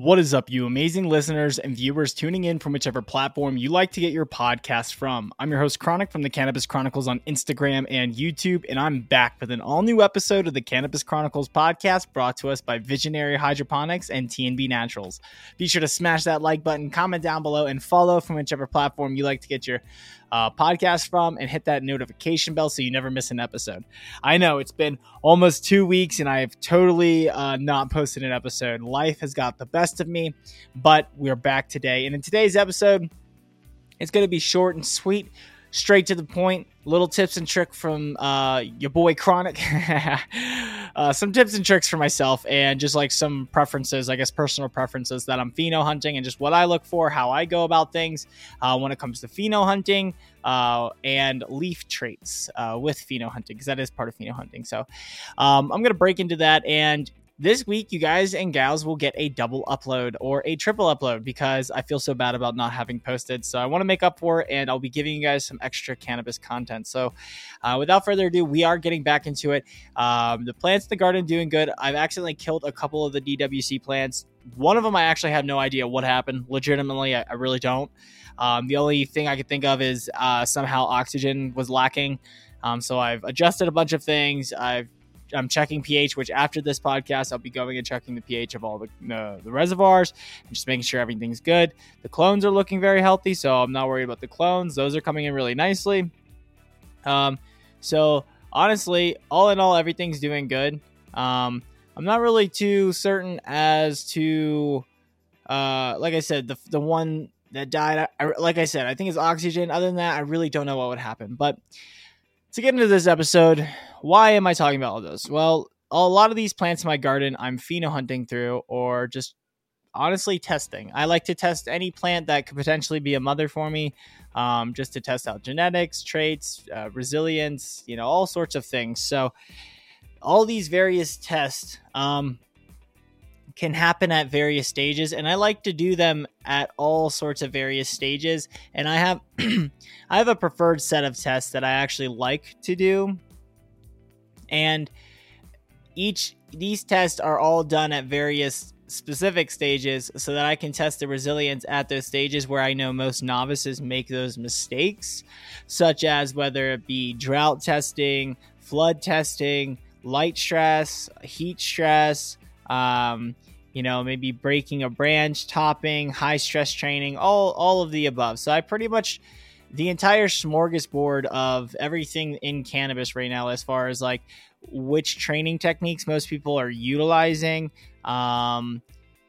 What is up, you amazing listeners and viewers tuning in from whichever platform you like to get your podcast from? I'm your host, Kronic from the Cannabis Kronicles on Instagram and YouTube, and I'm back with an all new episode of the Cannabis Kronicles podcast brought to us by Visionary Hydroponics and TNB Naturals. Be sure to smash that like button, comment down below, and follow from whichever platform you like to get your uh, podcast from and hit that notification bell so you never miss an episode. I know it's been almost two weeks and I've totally uh, not posted an episode. Life has got the best of me, but we're back today. And in today's episode, it's going to be short and sweet, straight to the point. Little tips and trick from uh, your boy Kronic. uh, some tips and tricks for myself, and just like some preferences, I guess personal preferences that I'm pheno hunting, and just what I look for, how I go about things uh, when it comes to pheno hunting, uh, and leaf traits uh, with pheno hunting, because that is part of pheno hunting. So um, I'm gonna break into that and this week you guys and gals will get a double upload or a triple upload because I feel so bad about not having posted. So I want to make up for it and I'll be giving you guys some extra cannabis content. So uh, without further ado, we are getting back into it. Um, the plants in the garden doing good. I've accidentally killed a couple of the DWC plants. One of them I actually have no idea what happened. Legitimately, I, I really don't. Um, the only thing I could think of is uh, somehow oxygen was lacking. Um, so I've adjusted a bunch of things. I've I'm checking pH, which after this podcast, I'll be going and checking the pH of all the uh, the reservoirs and just making sure everything's good. The clones are looking very healthy, so I'm not worried about the clones. Those are coming in really nicely. Um, so honestly, all in all, everything's doing good. Um, I'm not really too certain as to, uh, like I said, the the one that died. I, like I said, I think it's oxygen. Other than that, I really don't know what would happen, but to get into this episode, why am I talking about all this? Well, a lot of these plants in my garden I'm pheno hunting through or just honestly testing. I like to test any plant that could potentially be a mother for me, um, just to test out genetics, traits, uh, resilience, you know, all sorts of things. So, all these various tests um, can happen at various stages and i like to do them at all sorts of various stages. And i have i have a preferred set of tests that i actually like to do. And each these tests are all done at various specific stages so that I can test the resilience at those stages where I know most novices make those mistakes, such as whether it be drought testing, flood testing, light stress, heat stress, um, you know, maybe breaking a branch, topping, high stress training, all all of the above. So I pretty much the entire smorgasbord of everything in cannabis right now as far as like which training techniques most people are utilizing um,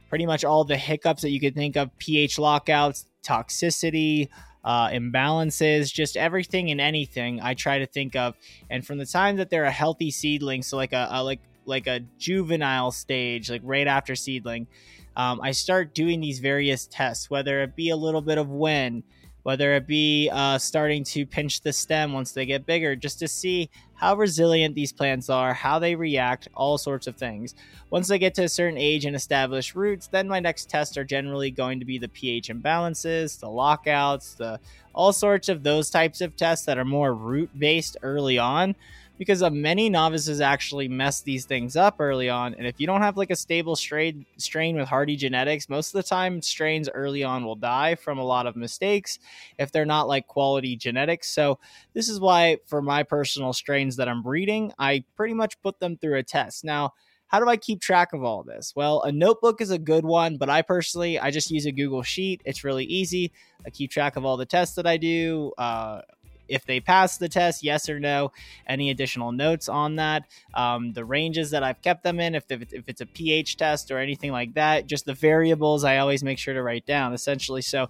pretty much all the hiccups that you could think of ph lockouts toxicity uh, imbalances just everything and anything i try to think of and from the time that they're a healthy seedling so like a, a like like a juvenile stage, like right after seedling, um, I start doing these various tests, whether it be a little bit of wind, whether it be uh, starting to pinch the stem once they get bigger, just to see how resilient these plants are, how they react, all sorts of things. Once they get to a certain age and establish roots, then my next tests are generally going to be the pH imbalances, the lockouts, the all sorts of those types of tests that are more root based early on because uh, many novices actually mess these things up early on. And if you don't have like a stable strain strain with hardy genetics, most of the time strains early on will die from a lot of mistakes if they're not like quality genetics. So this is why for my personal strains that I'm breeding, I pretty much put them through a test. Now, how do I keep track of all this? Well, a notebook is a good one, but I personally I just use a Google Sheet. It's really easy. I keep track of all the tests that I do, uh, if they pass the test, yes or no. Any additional notes on that? Um, the ranges that I've kept them in, if, if it's a pH test or anything like that, just the variables I always make sure to write down essentially. So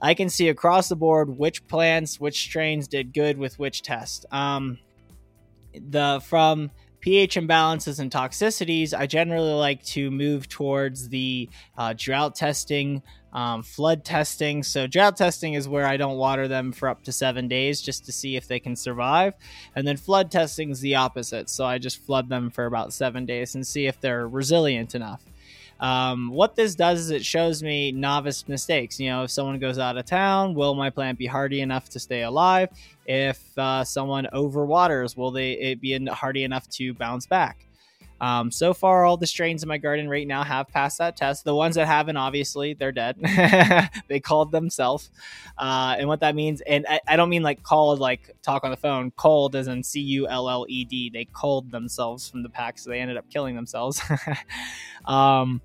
I can see across the board which plants, which strains did good with which test. Um, the from pH imbalances and toxicities, I generally like to move towards the uh, drought testing, um, flood testing. So, drought testing is where I don't water them for up to seven days just to see if they can survive. And then flood testing is the opposite. So, I just flood them for about seven days and see if they're resilient enough. Um, what this does is it shows me novice mistakes. You know, if someone goes out of town, will my plant be hardy enough to stay alive? If uh, someone overwaters, will they it be hardy enough to bounce back? Um, so far, all the strains in my garden right now have passed that test. The ones that haven't, obviously, they're dead. they culled themselves. Uh, and what that means, and I, I, don't mean like called like talk on the phone, culled as in C U L L E D. They culled themselves from the pack, so they ended up killing themselves. um,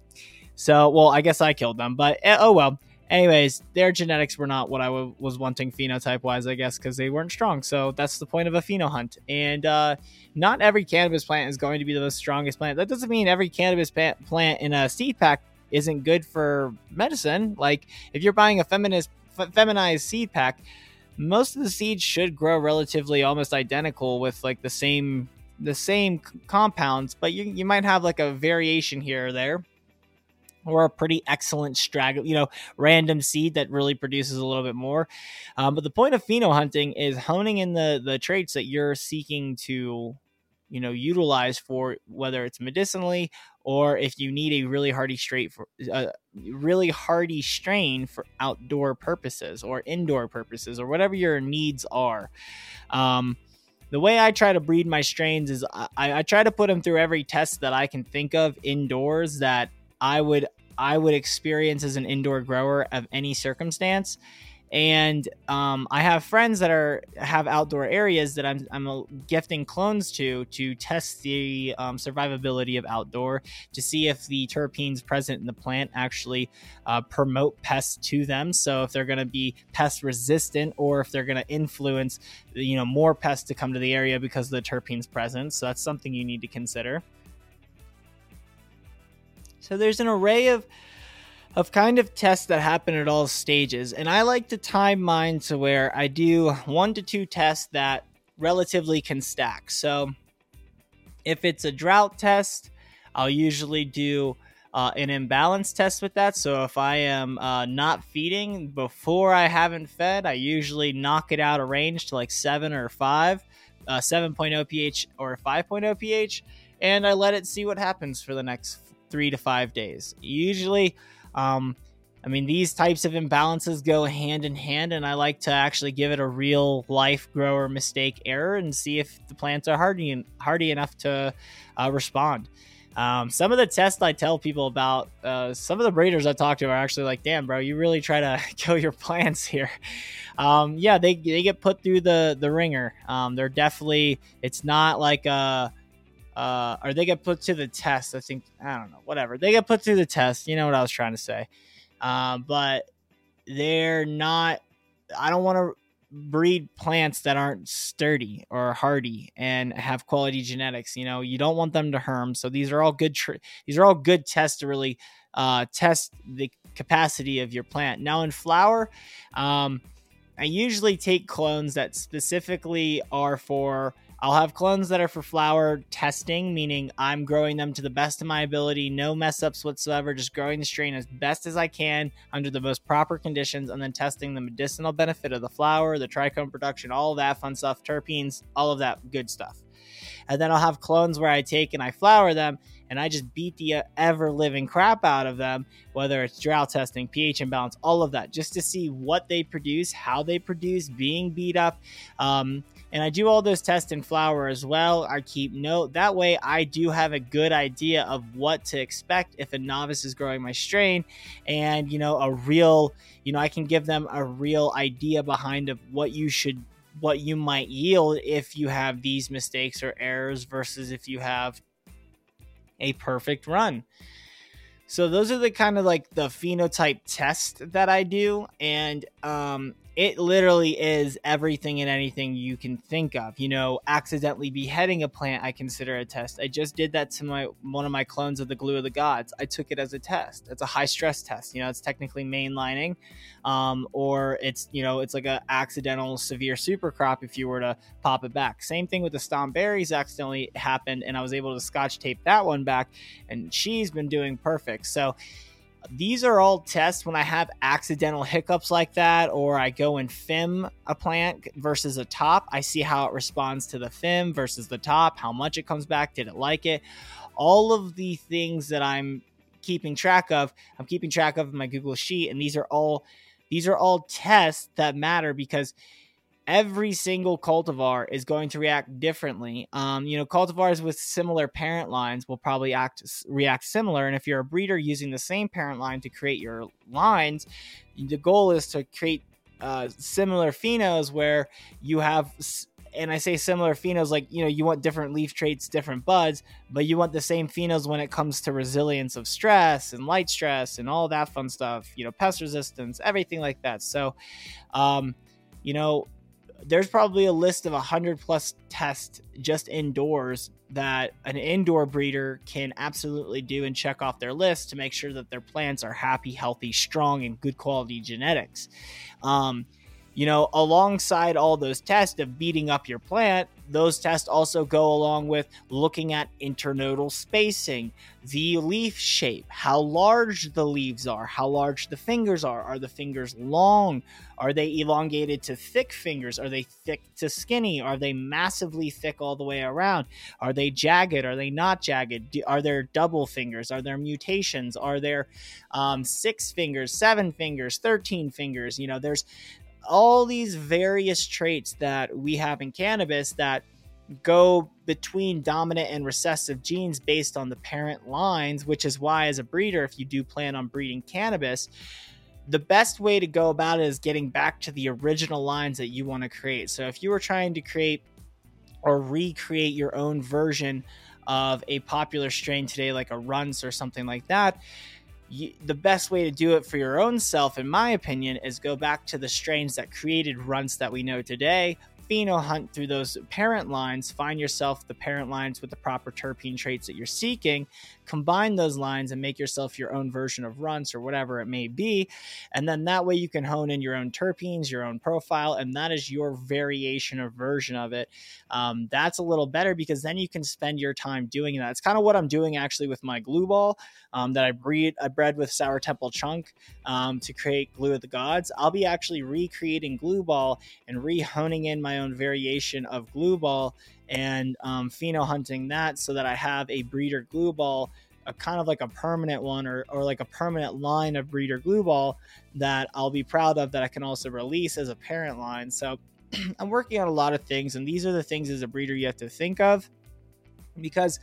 so, well, I guess I killed them, but eh, oh well anyways, their genetics were not what I w- was wanting phenotype wise, I guess, because they weren't strong. So that's the point of a pheno hunt. And uh, not every cannabis plant is going to be the strongest plant. That doesn't mean every cannabis plant in a seed pack isn't good for medicine. Like if you're buying a feminist, f- feminized seed pack, most of the seeds should grow relatively almost identical with like the same the same compounds, but you, you might have like a variation here or there or a pretty excellent straggle, you know, random seed that really produces a little bit more. Um, but the point of pheno hunting is honing in the the traits that you're seeking to, you know, utilize for whether it's medicinally or if you need a really hardy straight for a uh, really hardy strain for outdoor purposes or indoor purposes or whatever your needs are. Um, the way I try to breed my strains is I, I, try to put them through every test that I can think of indoors that I would I would experience as an indoor grower of any circumstance. And um, I have friends that are have outdoor areas that I'm, I'm gifting clones to to test the um, survivability of outdoor to see if the terpenes present in the plant actually uh, promote pests to them. So if they're going to be pest resistant or if they're going to influence you know more pests to come to the area because of the terpenes present. So that's something you need to consider. So there's an array of of kind of tests that happen at all stages, and I like to time mine to where I do one to two tests that relatively can stack. So if it's a drought test, I'll usually do uh, an imbalance test with that. So if I am uh, not feeding before I haven't fed, I usually knock it out of range to like seven or five, uh, 7.0 pH or 5.0 pH, and I let it see what happens for the next three to five days. Usually, um, I mean, these types of imbalances go hand in hand, and I like to actually give it a real life grower mistake error and see if the plants are hardy hardy enough to uh, respond. Um, some of the tests I tell people about, uh, some of the breeders I talk to are actually like, "Damn, bro, you really try to kill your plants here." Um, yeah, they, they get put through the the ringer. Um, they're definitely. It's not like a uh, or they get put to the test. I think I don't know, whatever. They get put through the test. You know what I was trying to say, um, but they're not. I don't want to breed plants that aren't sturdy or hardy and have quality genetics. You know, you don't want them to herm. So these are all good. Tr- these are all good tests to really uh, test the capacity of your plant. Now in flower, um, I usually take clones that specifically are for I'll have clones that are for flower testing, meaning I'm growing them to the best of my ability, no mess ups whatsoever, just growing the strain as best as I can under the most proper conditions, and then testing the medicinal benefit of the flower, the trichome production, all that fun stuff, terpenes, all of that good stuff. And then I'll have clones where I take and I flower them and I just beat the ever living crap out of them, whether it's drought testing, pH imbalance, all of that, just to see what they produce, how they produce, being beat up. Um, and I do all those tests in flower as well. I keep note that way I do have a good idea of what to expect if a novice is growing my strain and you know a real you know I can give them a real idea behind of what you should what you might yield if you have these mistakes or errors versus if you have a perfect run. So those are the kind of like the phenotype test that I do and um it literally is everything and anything you can think of. You know, accidentally beheading a plant, I consider a test. I just did that to my one of my clones of the glue of the gods. I took it as a test. It's a high stress test. You know, it's technically mainlining, um, or it's you know, it's like a accidental severe super crop if you were to pop it back. Same thing with the stomp berries accidentally happened, and I was able to scotch tape that one back, and she's been doing perfect. So these are all tests when I have accidental hiccups like that, or I go and FIM a plant versus a top. I see how it responds to the FIM versus the top, how much it comes back, did it like it. All of the things that I'm keeping track of, I'm keeping track of my Google Sheet, and these are all these are all tests that matter because every single cultivar is going to react differently. Um, you know, cultivars with similar parent lines will probably act react similar. And if you're a breeder using the same parent line to create your lines, the goal is to create uh, similar phenos where you have and I say similar phenos, like you know, you want different leaf traits, different buds, but you want the same phenos when it comes to resilience of stress and light stress and all that fun stuff. You know, pest resistance, everything like that. So, um, you know, there's probably a list of 100 plus tests just indoors that an indoor breeder can absolutely do and check off their list to make sure that their plants are happy, healthy, strong, and good quality genetics. Um, you know, alongside all those tests of beating up your plant, those tests also go along with looking at internodal spacing, the leaf shape, how large the leaves are, how large the fingers are. Are the fingers long? Are they elongated to thick fingers? Are they thick to skinny? Are they massively thick all the way around? Are they jagged? Are they not jagged? Are there double fingers? Are there mutations? Are there um, six fingers, seven fingers, 13 fingers? You know, there's all these various traits that we have in cannabis that go between dominant and recessive genes based on the parent lines, which is why, as a breeder, if you do plan on breeding cannabis, the best way to go about it is getting back to the original lines that you want to create. So, if you were trying to create or recreate your own version of a popular strain today, like a runts or something like that, you, the best way to do it for your own self, in my opinion, is go back to the strains that created runts that we know today, pheno hunt through those parent lines, find yourself the parent lines with the proper terpene traits that you're seeking, combine those lines and make yourself your own version of runts or whatever it may be. And then that way you can hone in your own terpenes, your own profile, and that is your variation or version of it. Um, that's a little better because then you can spend your time doing that. It's kind of what I'm doing actually with my glue ball um, that I breed I bred with Sour Temple Chunk um, to create Glue of the Gods. I'll be actually recreating glue ball and re-honing in my own variation of glue ball and um, pheno hunting that so that I have a breeder glue ball, a kind of like a permanent one or, or like a permanent line of breeder glue ball that I'll be proud of that I can also release as a parent line. So I'm working on a lot of things, and these are the things as a breeder you have to think of because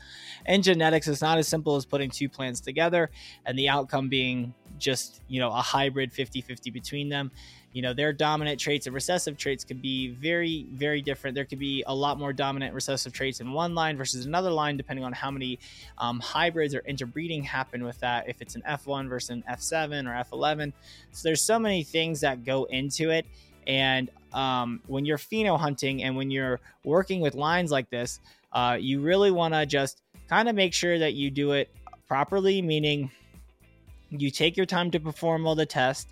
in genetics it's not as simple as putting two plants together and the outcome being just you know a hybrid 50-50 between them. You know their dominant traits and recessive traits could be very very different. There could be a lot more dominant recessive traits in one line versus another line depending on how many um, hybrids or interbreeding happen with that. If it's an f1 versus an f7 or f11 so there's so many things that go into it. And um, when you're pheno hunting and when you're working with lines like this uh, you really want to just kind of make sure that you do it properly meaning you take your time to perform all the tests.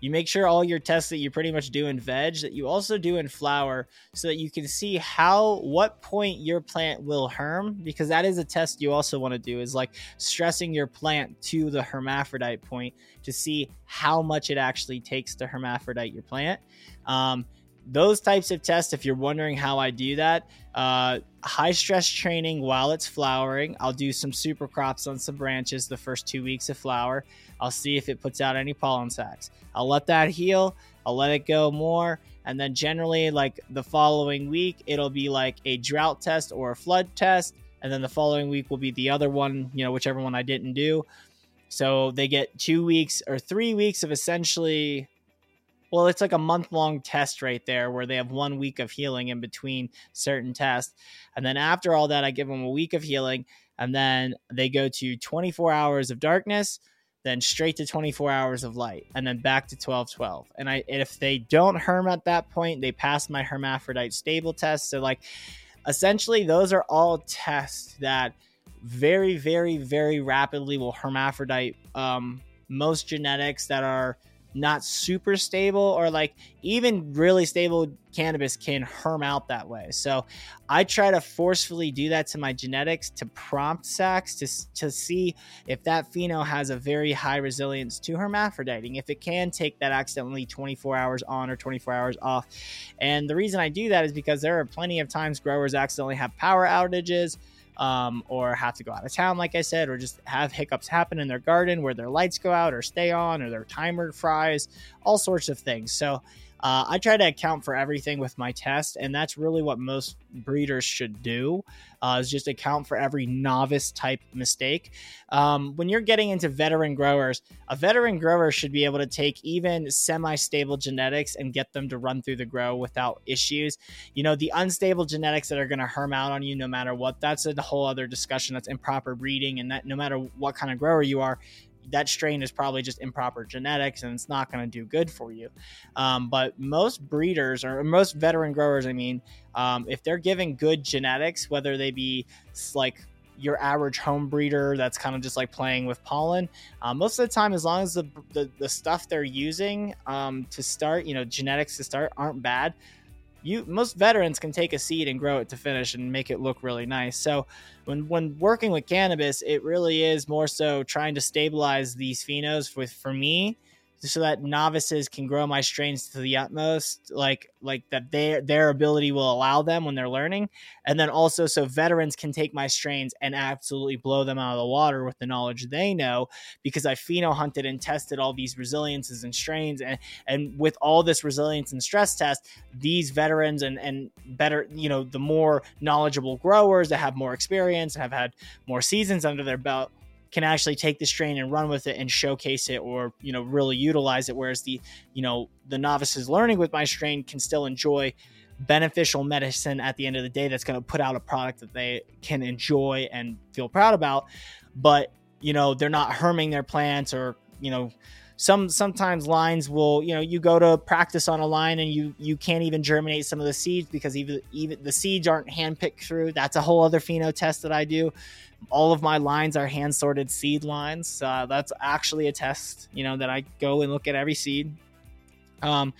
You make sure all your tests that you pretty much do in veg that you also do in flower so that you can see how what point your plant will herm because that is a test you also want to do is like stressing your plant to the hermaphrodite point to see how much it actually takes to hermaphrodite your plant. Um, those types of tests, if you're wondering how I do that, uh, high stress training while it's flowering. I'll do some super crops on some branches the first two weeks of flower. I'll see if it puts out any pollen sacs. I'll let that heal. I'll let it go more. And then generally, like the following week, it'll be like a drought test or a flood test. And then the following week will be the other one, you know, whichever one I didn't do. So they get two weeks or three weeks of essentially well, it's like a month long test right there where they have one week of healing in between certain tests. And then after all that, I give them a week of healing. And then they go to 24 hours of darkness, then straight to 24 hours of light, and then back to 12 12. And I, if they don't herm at that point, they pass my hermaphrodite stable test. So, like, essentially, those are all tests that very, very, very rapidly will hermaphrodite um, most genetics that are not super stable or like even really stable cannabis can herm out that way. So I try to forcefully do that to my genetics to prompt sacs to, to see if that pheno has a very high resilience to hermaphroditing, if it can take that accidentally 24 hours on or 24 hours off. And the reason I do that is because there are plenty of times growers accidentally have power outages um, or have to go out of town, like I said, or just have hiccups happen in their garden where their lights go out or stay on or their timer fries, all sorts of things. So uh, I try to account for everything with my test, and that's really what most breeders should do. Uh, is just account for every novice type mistake. Um, when you're getting into veteran growers, a veteran grower should be able to take even semi-stable genetics and get them to run through the grow without issues. You know, the unstable genetics that are going to herm out on you no matter what. That's a whole other discussion. That's improper breeding, and that no matter what kind of grower you are, that strain is probably just improper genetics and it's not going to do good for you. Um, but most breeders or most veteran growers, I mean, um, if they're giving good genetics, whether they be like your average home breeder that's kind of just like playing with pollen. Uh, most of the time, as long as the, the, the stuff they're using um, to start, you know, genetics to start aren't bad, you most veterans can take a seed and grow it to finish and make it look really nice. So when when working with cannabis, it really is more so trying to stabilize these phenos with for me so that novices can grow my strains to the utmost like like that their their ability will allow them when they're learning. And then also so veterans can take my strains and absolutely blow them out of the water with the knowledge they know because I pheno hunted and tested all these resiliences and strains and and with all this resilience and stress test these veterans and and better you know the more knowledgeable growers that have more experience and have had more seasons under their belt can actually take the strain and run with it and showcase it or you know really utilize it. Whereas the you know the novices learning with my strain can still enjoy beneficial medicine at the end of the day that's going to put out a product that they can enjoy and feel proud about. But you know they're not harming their plants or you know some sometimes lines will you know you go to practice on a line and you you can't even germinate some of the seeds because even even the seeds aren't handpicked through. That's a whole other pheno test that i do all of my lines are hand sorted seed lines. Uh, that's actually a test, you know, that I go and look at every seed. Um,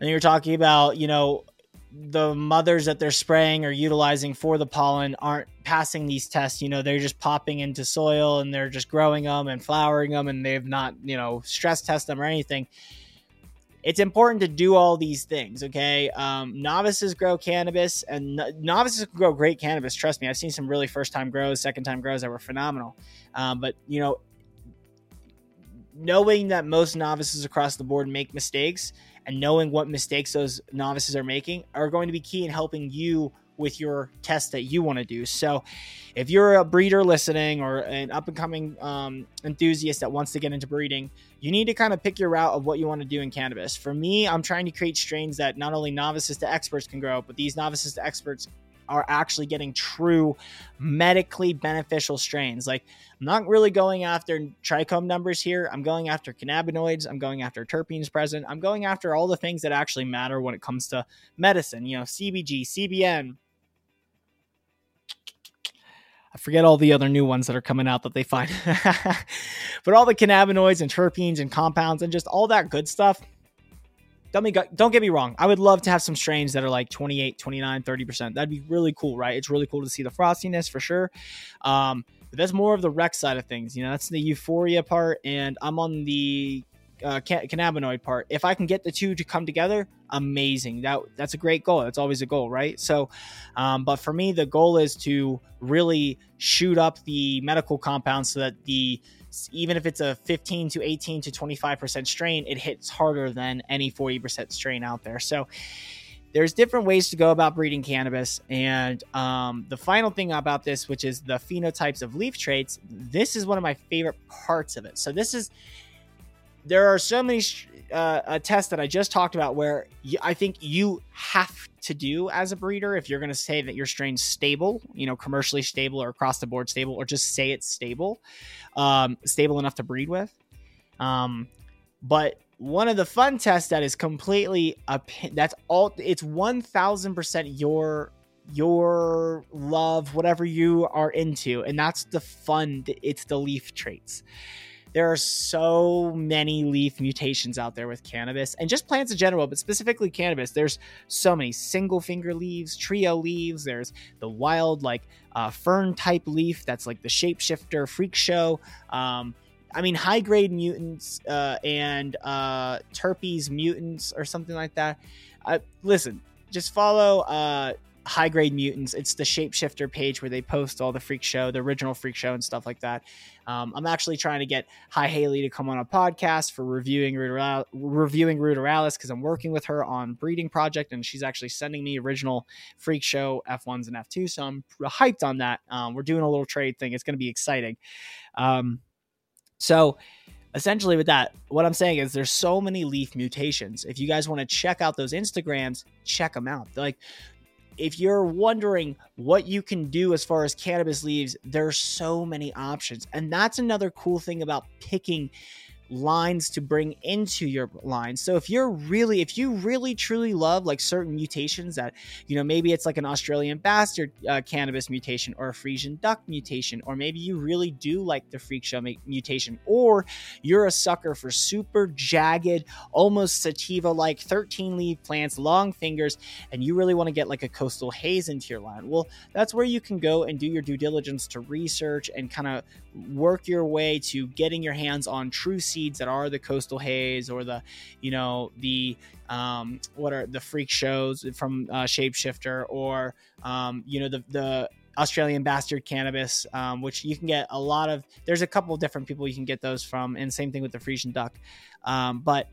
and you're talking about, you know, the mothers that they're spraying or utilizing for the pollen aren't passing these tests. You know, they're just popping into soil and they're just growing them and flowering them, and they've not, you know, stress test them or anything it's important to do all these things. Okay, um, novices grow cannabis, and no- novices grow great cannabis. Trust me, I've seen some really first time grows, second time grows that were phenomenal. Um, but you know, knowing that most novices across the board make mistakes and knowing what mistakes those novices are making are going to be key in helping you with your test that you want to do. So, if you're a breeder listening or an up and coming um, enthusiast that wants to get into breeding, you need to kind of pick your route of what you want to do in cannabis. For me, I'm trying to create strains that not only novices to experts can grow, but these novices to experts are actually getting true medically beneficial strains. Like I'm not really going after trichome numbers here. I'm going after cannabinoids. I'm going after terpenes present. I'm going after all the things that actually matter when it comes to medicine. You know, CBG, CBN, I forget all the other new ones that are coming out that they find. but all the cannabinoids and terpenes and compounds and just all that good stuff. Don't, me, don't get me wrong. I would love to have some strains that are like 28, 29, 30%. That'd be really cool, right? It's really cool to see the frostiness for sure. Um, but that's more of the rec side of things. You know, that's the euphoria part. And I'm on the uh, cannabinoid part. If I can get the two to come together, amazing. That that's a great goal. That's always a goal, right? So, um, but for me, the goal is to really shoot up the medical compound so that the even if it's a 15 to 18 to 25 percent strain, it hits harder than any 40 percent strain out there. So. There's different ways to go about breeding cannabis. And um, the final thing about this, which is the phenotypes of leaf traits, this is one of my favorite parts of it. So, this is there are so many uh, tests that I just talked about where I think you have to do as a breeder if you're going to say that your strain's stable, you know, commercially stable or across the board stable, or just say it's stable, um, stable enough to breed with. Um, but one of the fun tests that is completely a that's all it's 1000% your your love whatever you are into and that's the fun it's the leaf traits there are so many leaf mutations out there with cannabis and just plants in general, but specifically cannabis. There's so many single finger leaves, trio leaves. There's the wild, like uh, fern type leaf that's like the shapeshifter freak show. Um, I mean, high grade mutants uh, and uh, mutants or something like that. Uh, listen, just follow uh, high grade mutants. It's the shapeshifter page where they post all the freak show, the original freak show, and stuff like that. Um, I'm actually trying to get Hi Haley to come on a podcast for reviewing reviewing Ruderalis because I'm working with her on breeding project, and she's actually sending me original freak show F1s and F2s. So I'm hyped on that. Um, we're doing a little trade thing. It's going to be exciting. Um, so essentially with that what i'm saying is there's so many leaf mutations if you guys want to check out those instagrams check them out like if you're wondering what you can do as far as cannabis leaves, there's so many options. And that's another cool thing about picking lines to bring into your line. So if you're really, if you really truly love like certain mutations that, you know, maybe it's like an Australian bastard uh, cannabis mutation or a Frisian duck mutation, or maybe you really do like the freak show mutation, or you're a sucker for super jagged, almost sativa like 13 leaf plants, long fingers, and you really want to get like a coastal haze into your line. Well, that's where you can go and do your due diligence to research and kind of work your way to getting your hands on true seeds that are the coastal haze or the you know the um, what are the freak shows from uh, shapeshifter or um, you know the the Australian bastard cannabis, um, which you can get a lot of. There's a couple of different people you can get those from, and same thing with the Frisian duck. Um, but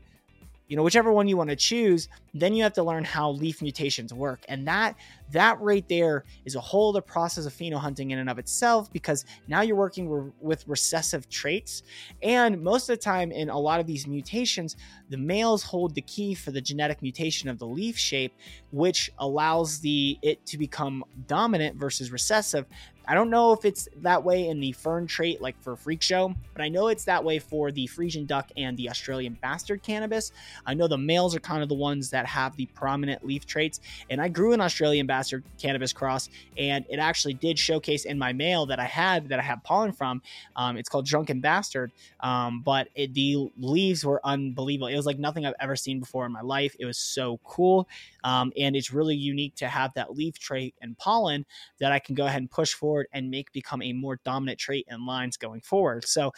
you know whichever one you want to choose then you have to learn how leaf mutations work. And that that right there is a whole other process of phenohunting in and of itself because now you're working re- with recessive traits. And most of the time in a lot of these mutations the males hold the key for the genetic mutation of the leaf shape which allows the it to become dominant versus recessive I don't know if it's that way in the fern trait, like for Freak Show, but I know it's that way for the Frisian duck and the Australian bastard cannabis. I know the males are kind of the ones that have the prominent leaf traits. And I grew an Australian bastard cannabis cross, and it actually did showcase in my male that I had that I have pollen from. Um, it's called Drunken Bastard, um, but it, the leaves were unbelievable. It was like nothing I've ever seen before in my life. It was so cool. Um, and it's really unique to have that leaf trait and pollen that I can go ahead and push forward and make become a more dominant trait in lines going forward. So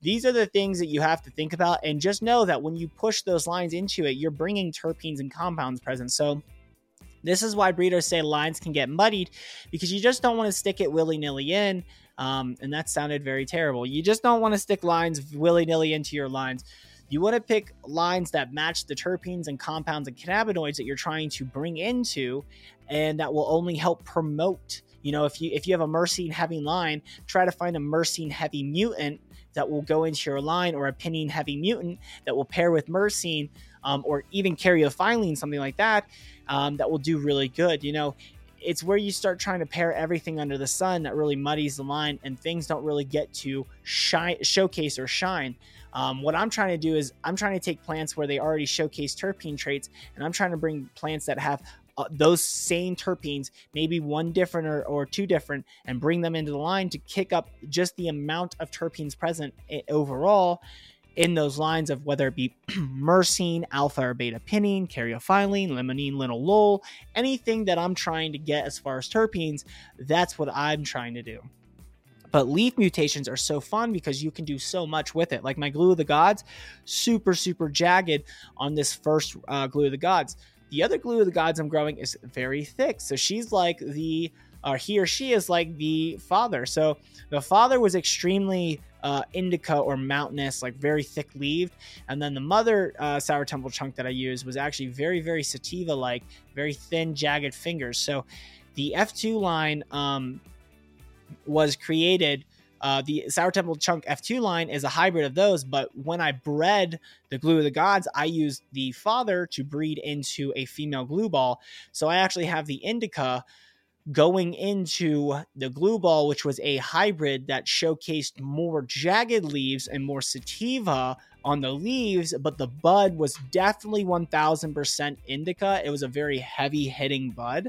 these are the things that you have to think about. And just know that when you push those lines into it, you're bringing terpenes and compounds present. So this is why breeders say lines can get muddied because you just don't want to stick it willy nilly in. Um, and that sounded very terrible. You just don't want to stick lines willy nilly into your lines. You want to pick lines that match the terpenes and compounds and cannabinoids that you're trying to bring into, and that will only help promote. You know, if you if you have a myrcene heavy line, try to find a myrcene heavy mutant that will go into your line, or a pinene heavy mutant that will pair with myrcene um, or even caryophyllene, something like that, um, that will do really good. You know, it's where you start trying to pair everything under the sun that really muddies the line and things don't really get to shine showcase or shine um, what I'm trying to do is I'm trying to take plants where they already showcase terpene traits, and I'm trying to bring plants that have uh, those same terpenes, maybe one different or, or two different, and bring them into the line to kick up just the amount of terpenes present eh, overall in those lines of whether it be myrcene, alpha or beta pinene, caryophyllene, limonene, linalool, anything that I'm trying to get as far as terpenes, that's what I'm trying to do. But leaf mutations are so fun because you can do so much with it. Like my glue of the gods, super, super jagged on this first uh, glue of the gods. The other glue of the gods I'm growing is very thick. So she's like the, or he or she is like the father. So the father was extremely uh, indica or mountainous, like very thick leaved. And then the mother uh, sour temple chunk that I used was actually very, very sativa like, very thin, jagged fingers. So the F2 line, um, was created. Uh, the Sour Temple Chunk F2 line is a hybrid of those, but when I bred the Glue of the Gods, I used the father to breed into a female glue ball. So I actually have the indica going into the glue ball, which was a hybrid that showcased more jagged leaves and more sativa on the leaves, but the bud was definitely 1000% indica. It was a very heavy hitting bud.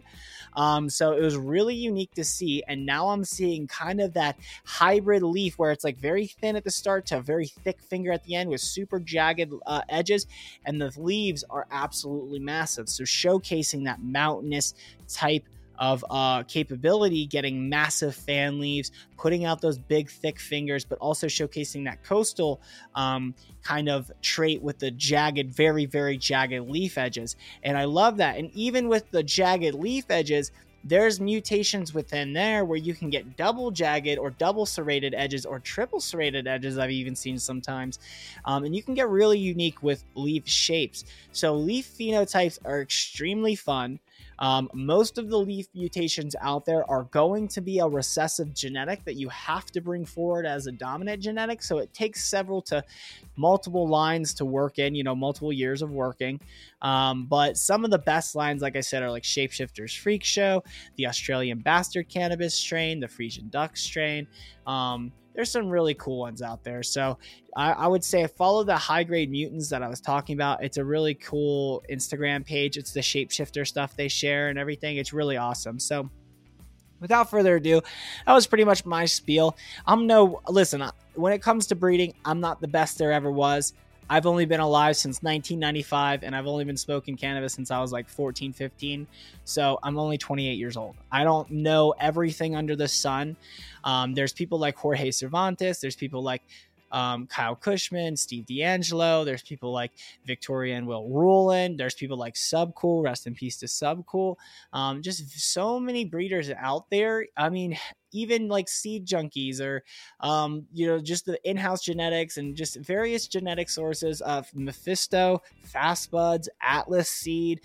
Um, so it was really unique to see. And now I'm seeing kind of that hybrid leaf where it's like very thin at the start to a very thick finger at the end with super jagged uh, edges. And the leaves are absolutely massive. So showcasing that mountainous type of uh, capability, getting massive fan leaves, putting out those big, thick fingers, but also showcasing that coastal um, kind of trait with the jagged, very, very jagged leaf edges. And I love that. And even with the jagged leaf edges, there's mutations within there where you can get double jagged or double serrated edges or triple serrated edges. I've even seen sometimes. Um, and you can get really unique with leaf shapes. So, leaf phenotypes are extremely fun. Um, most of the leaf mutations out there are going to be a recessive genetic that you have to bring forward as a dominant genetic. So it takes several to multiple lines to work in, you know, multiple years of working. Um, but some of the best lines, like I said, are like Shapeshifters Freak Show, the Australian Bastard Cannabis strain, the Frisian Duck strain. Um, there's some really cool ones out there. So I, I, would say follow the high grade mutants that I was talking about. It's a really cool Instagram page. It's the shapeshifter stuff they share and everything. It's really awesome. So without further ado, that was pretty much my spiel. I'm no listen, when it comes to breeding, I'm not the best there ever was. I've only been alive since 1995 and I've only been smoking cannabis since I was like 14, 15. So I'm only 28 years old. I don't know everything under the sun. Um, there's people like Jorge Cervantes, there's people like um, Kyle Kushman, Steve DeAngelo. There's people like Victoria and Will Ruland. There's people like Subcool. Rest in peace to Subcool. Um, just so many breeders out there. I mean, even like seed junkies or um, you know just the in-house genetics and just various genetic sources of Mephisto, Fast Buds, Atlas Seed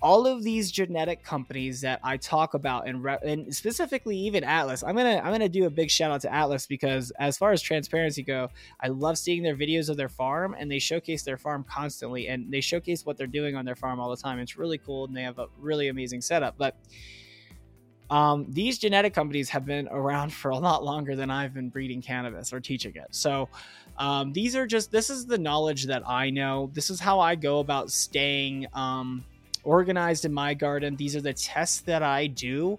all of these genetic companies that I talk about and, re- and specifically even Atlas, I'm gonna I'm gonna do a big shout out to Atlas because as far as transparency go, I love seeing their videos of their farm and they showcase their farm constantly and they showcase what they're doing on their farm all the time. It's really cool and they have a really amazing setup. But um, these genetic companies have been around for a lot longer than I've been breeding cannabis or teaching it. So um, these are just this is the knowledge that I know. This is how I go about staying. Um, organized in my garden. These are the tests that I do.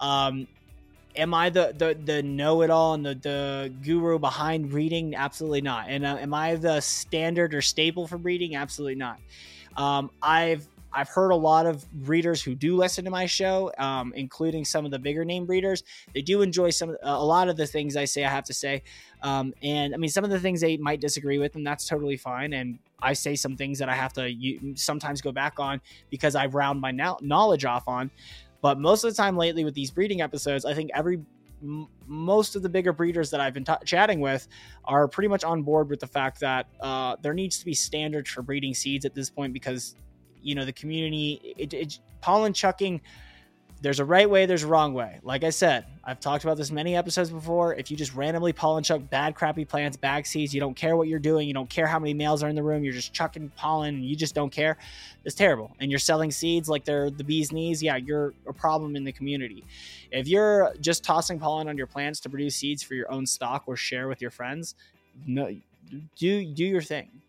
Um, am I the the, the know it all and the, the guru behind reading? Absolutely not. And uh, am I the standard or staple for breeding? Absolutely not. Um, I've I've heard a lot of breeders who do listen to my show, um, including some of the bigger name breeders. They do enjoy some a lot of the things I say. I have to say, um, and I mean some of the things they might disagree with, and that's totally fine. And I say some things that I have to sometimes go back on because I round my knowledge off on. But most of the time lately with these breeding episodes, I think every most of the bigger breeders that I've been t- chatting with are pretty much on board with the fact that uh, there needs to be standards for breeding seeds at this point because you know the community it, it, pollen chucking there's a right way, there's a wrong way. Like I said, I've talked about this many episodes before. If you just randomly pollen chuck bad, crappy plants, bag seeds, you don't care what you're doing, you don't care how many males are in the room, you're just chucking pollen and you just don't care, it's terrible. And you're selling seeds like they're the bee's knees, yeah, you're a problem in the community. If you're just tossing pollen on your plants to produce seeds for your own stock or share with your friends, no, do do your thing.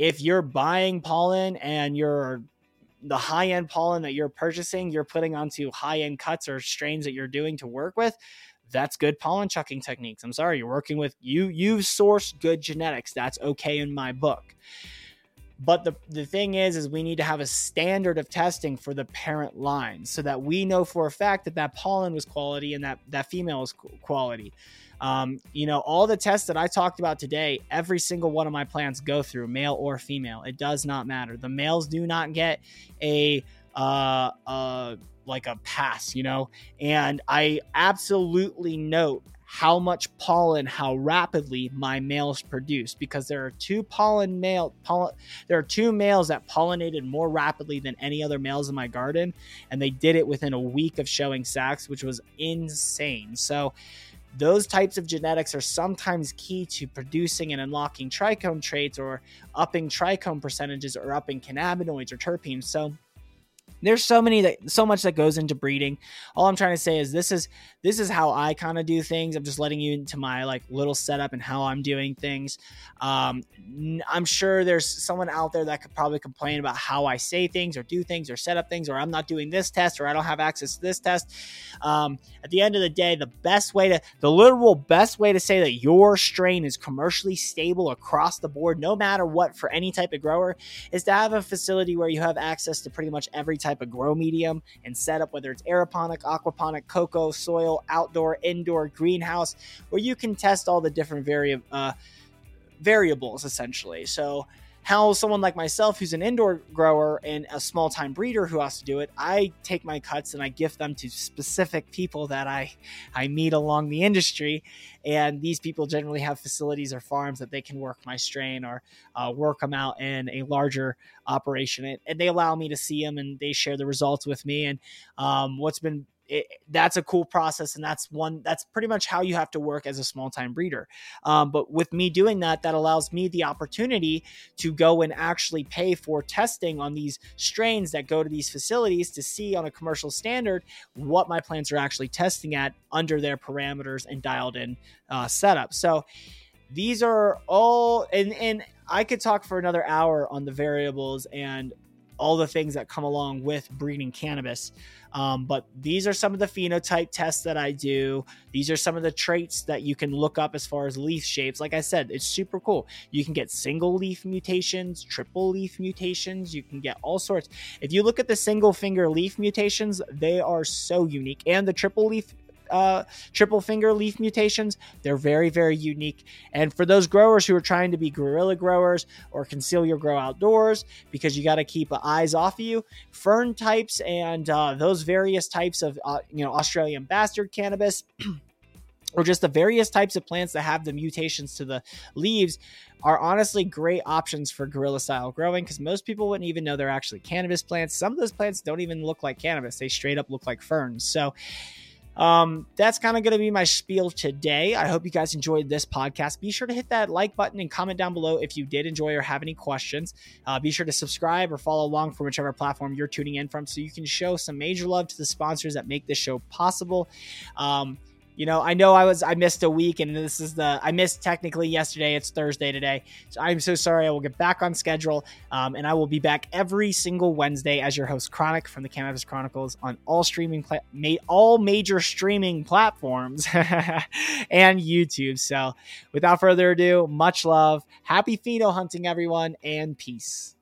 If you're buying pollen and you're the high end pollen that you're purchasing, you're putting onto high end cuts or strains that you're doing to work with. That's good pollen chucking techniques. I'm sorry, you're working with you. You've sourced good genetics. That's okay in my book. But the, the thing is, is we need to have a standard of testing for the parent line so that we know for a fact that that pollen was quality and that that female is quality. Um, you know, all the tests that I talked about today, every single one of my plants go through, male or female. It does not matter. The males do not get a uh, uh, like a pass, you know. And I absolutely note how much pollen, how rapidly my males produce because there are two pollen male pollen, there are two males that pollinated more rapidly than any other males in my garden, and they did it within a week of showing sacs, which was insane. So those types of genetics are sometimes key to producing and unlocking trichome traits or upping trichome percentages or upping cannabinoids or terpenes. So there's so many that so much that goes into breeding. All i'm trying to say is this is this is how i kind of do things. I'm just letting you into my like little setup and how i'm doing things. Um, i'm sure there's someone out there that could probably complain about how i say things or do things or set up things or i'm not doing this test or i don't have access to this test. Um, at the end of the day the best way to the literal best way to say that your strain is commercially stable across the board no matter what for any type of grower is to have a facility where you have access to pretty much every type of grow medium and setup, whether it's aeroponic, aquaponic, coco, soil, outdoor, indoor, greenhouse, where you can test all the different vari- uh, variables essentially. So how someone like myself, who's an indoor grower and a small time breeder who has to do it, I take my cuts and I gift them to specific people that I, I meet along the industry. And these people generally have facilities or farms that they can work my strain or uh, work them out in a larger operation. And, they allow me to see them and they share the results with me. And um, what's been it, that's a cool process and that's one that's pretty much how you have to work as a small time breeder um, but with me doing that that allows me the opportunity to go and actually pay for testing on these strains that go to these facilities to see on a commercial standard what my plants are actually testing at under their parameters and dialed in uh, setup so these are all and and i could talk for another hour on the variables and all the things that come along with breeding cannabis. Um, but these are some of the phenotype tests that I do. These are some of the traits that you can look up as far as leaf shapes. Like I said, it's super cool. You can get single leaf mutations, triple leaf mutations. You can get all sorts. If you look at the single finger leaf mutations, they are so unique. And the triple leaf uh, triple finger leaf mutations. They're very, very unique. And for those growers who are trying to be guerrilla growers or conceal your grow outdoors because you got to keep eyes off of you, fern types and uh, those various types of, uh, you know, Australian bastard cannabis. or just the various types of plants that have the mutations to the leaves are honestly great options for guerrilla style growing because most people wouldn't even know they're actually cannabis plants. Some of those plants don't even look like cannabis, they straight up look like ferns. So, um, that's kind of going to be my spiel today. I hope you guys enjoyed this podcast. Be sure to hit that like button and comment down below if you did enjoy or have any questions. Uh, be sure to subscribe or follow along from whichever platform you're tuning in from so you can show some major love to the sponsors that make this show possible. Um, you know, I know I was I missed a week, and this is the I missed technically yesterday. It's Thursday today, so I'm so sorry. I will get back on schedule, um, and I will be back every single Wednesday as your host, Kronic from the Cannabis Kronicles, on all streaming pla- ma- all major streaming platforms and YouTube. So, without further ado, much love, happy pheno hunting, everyone, and peace.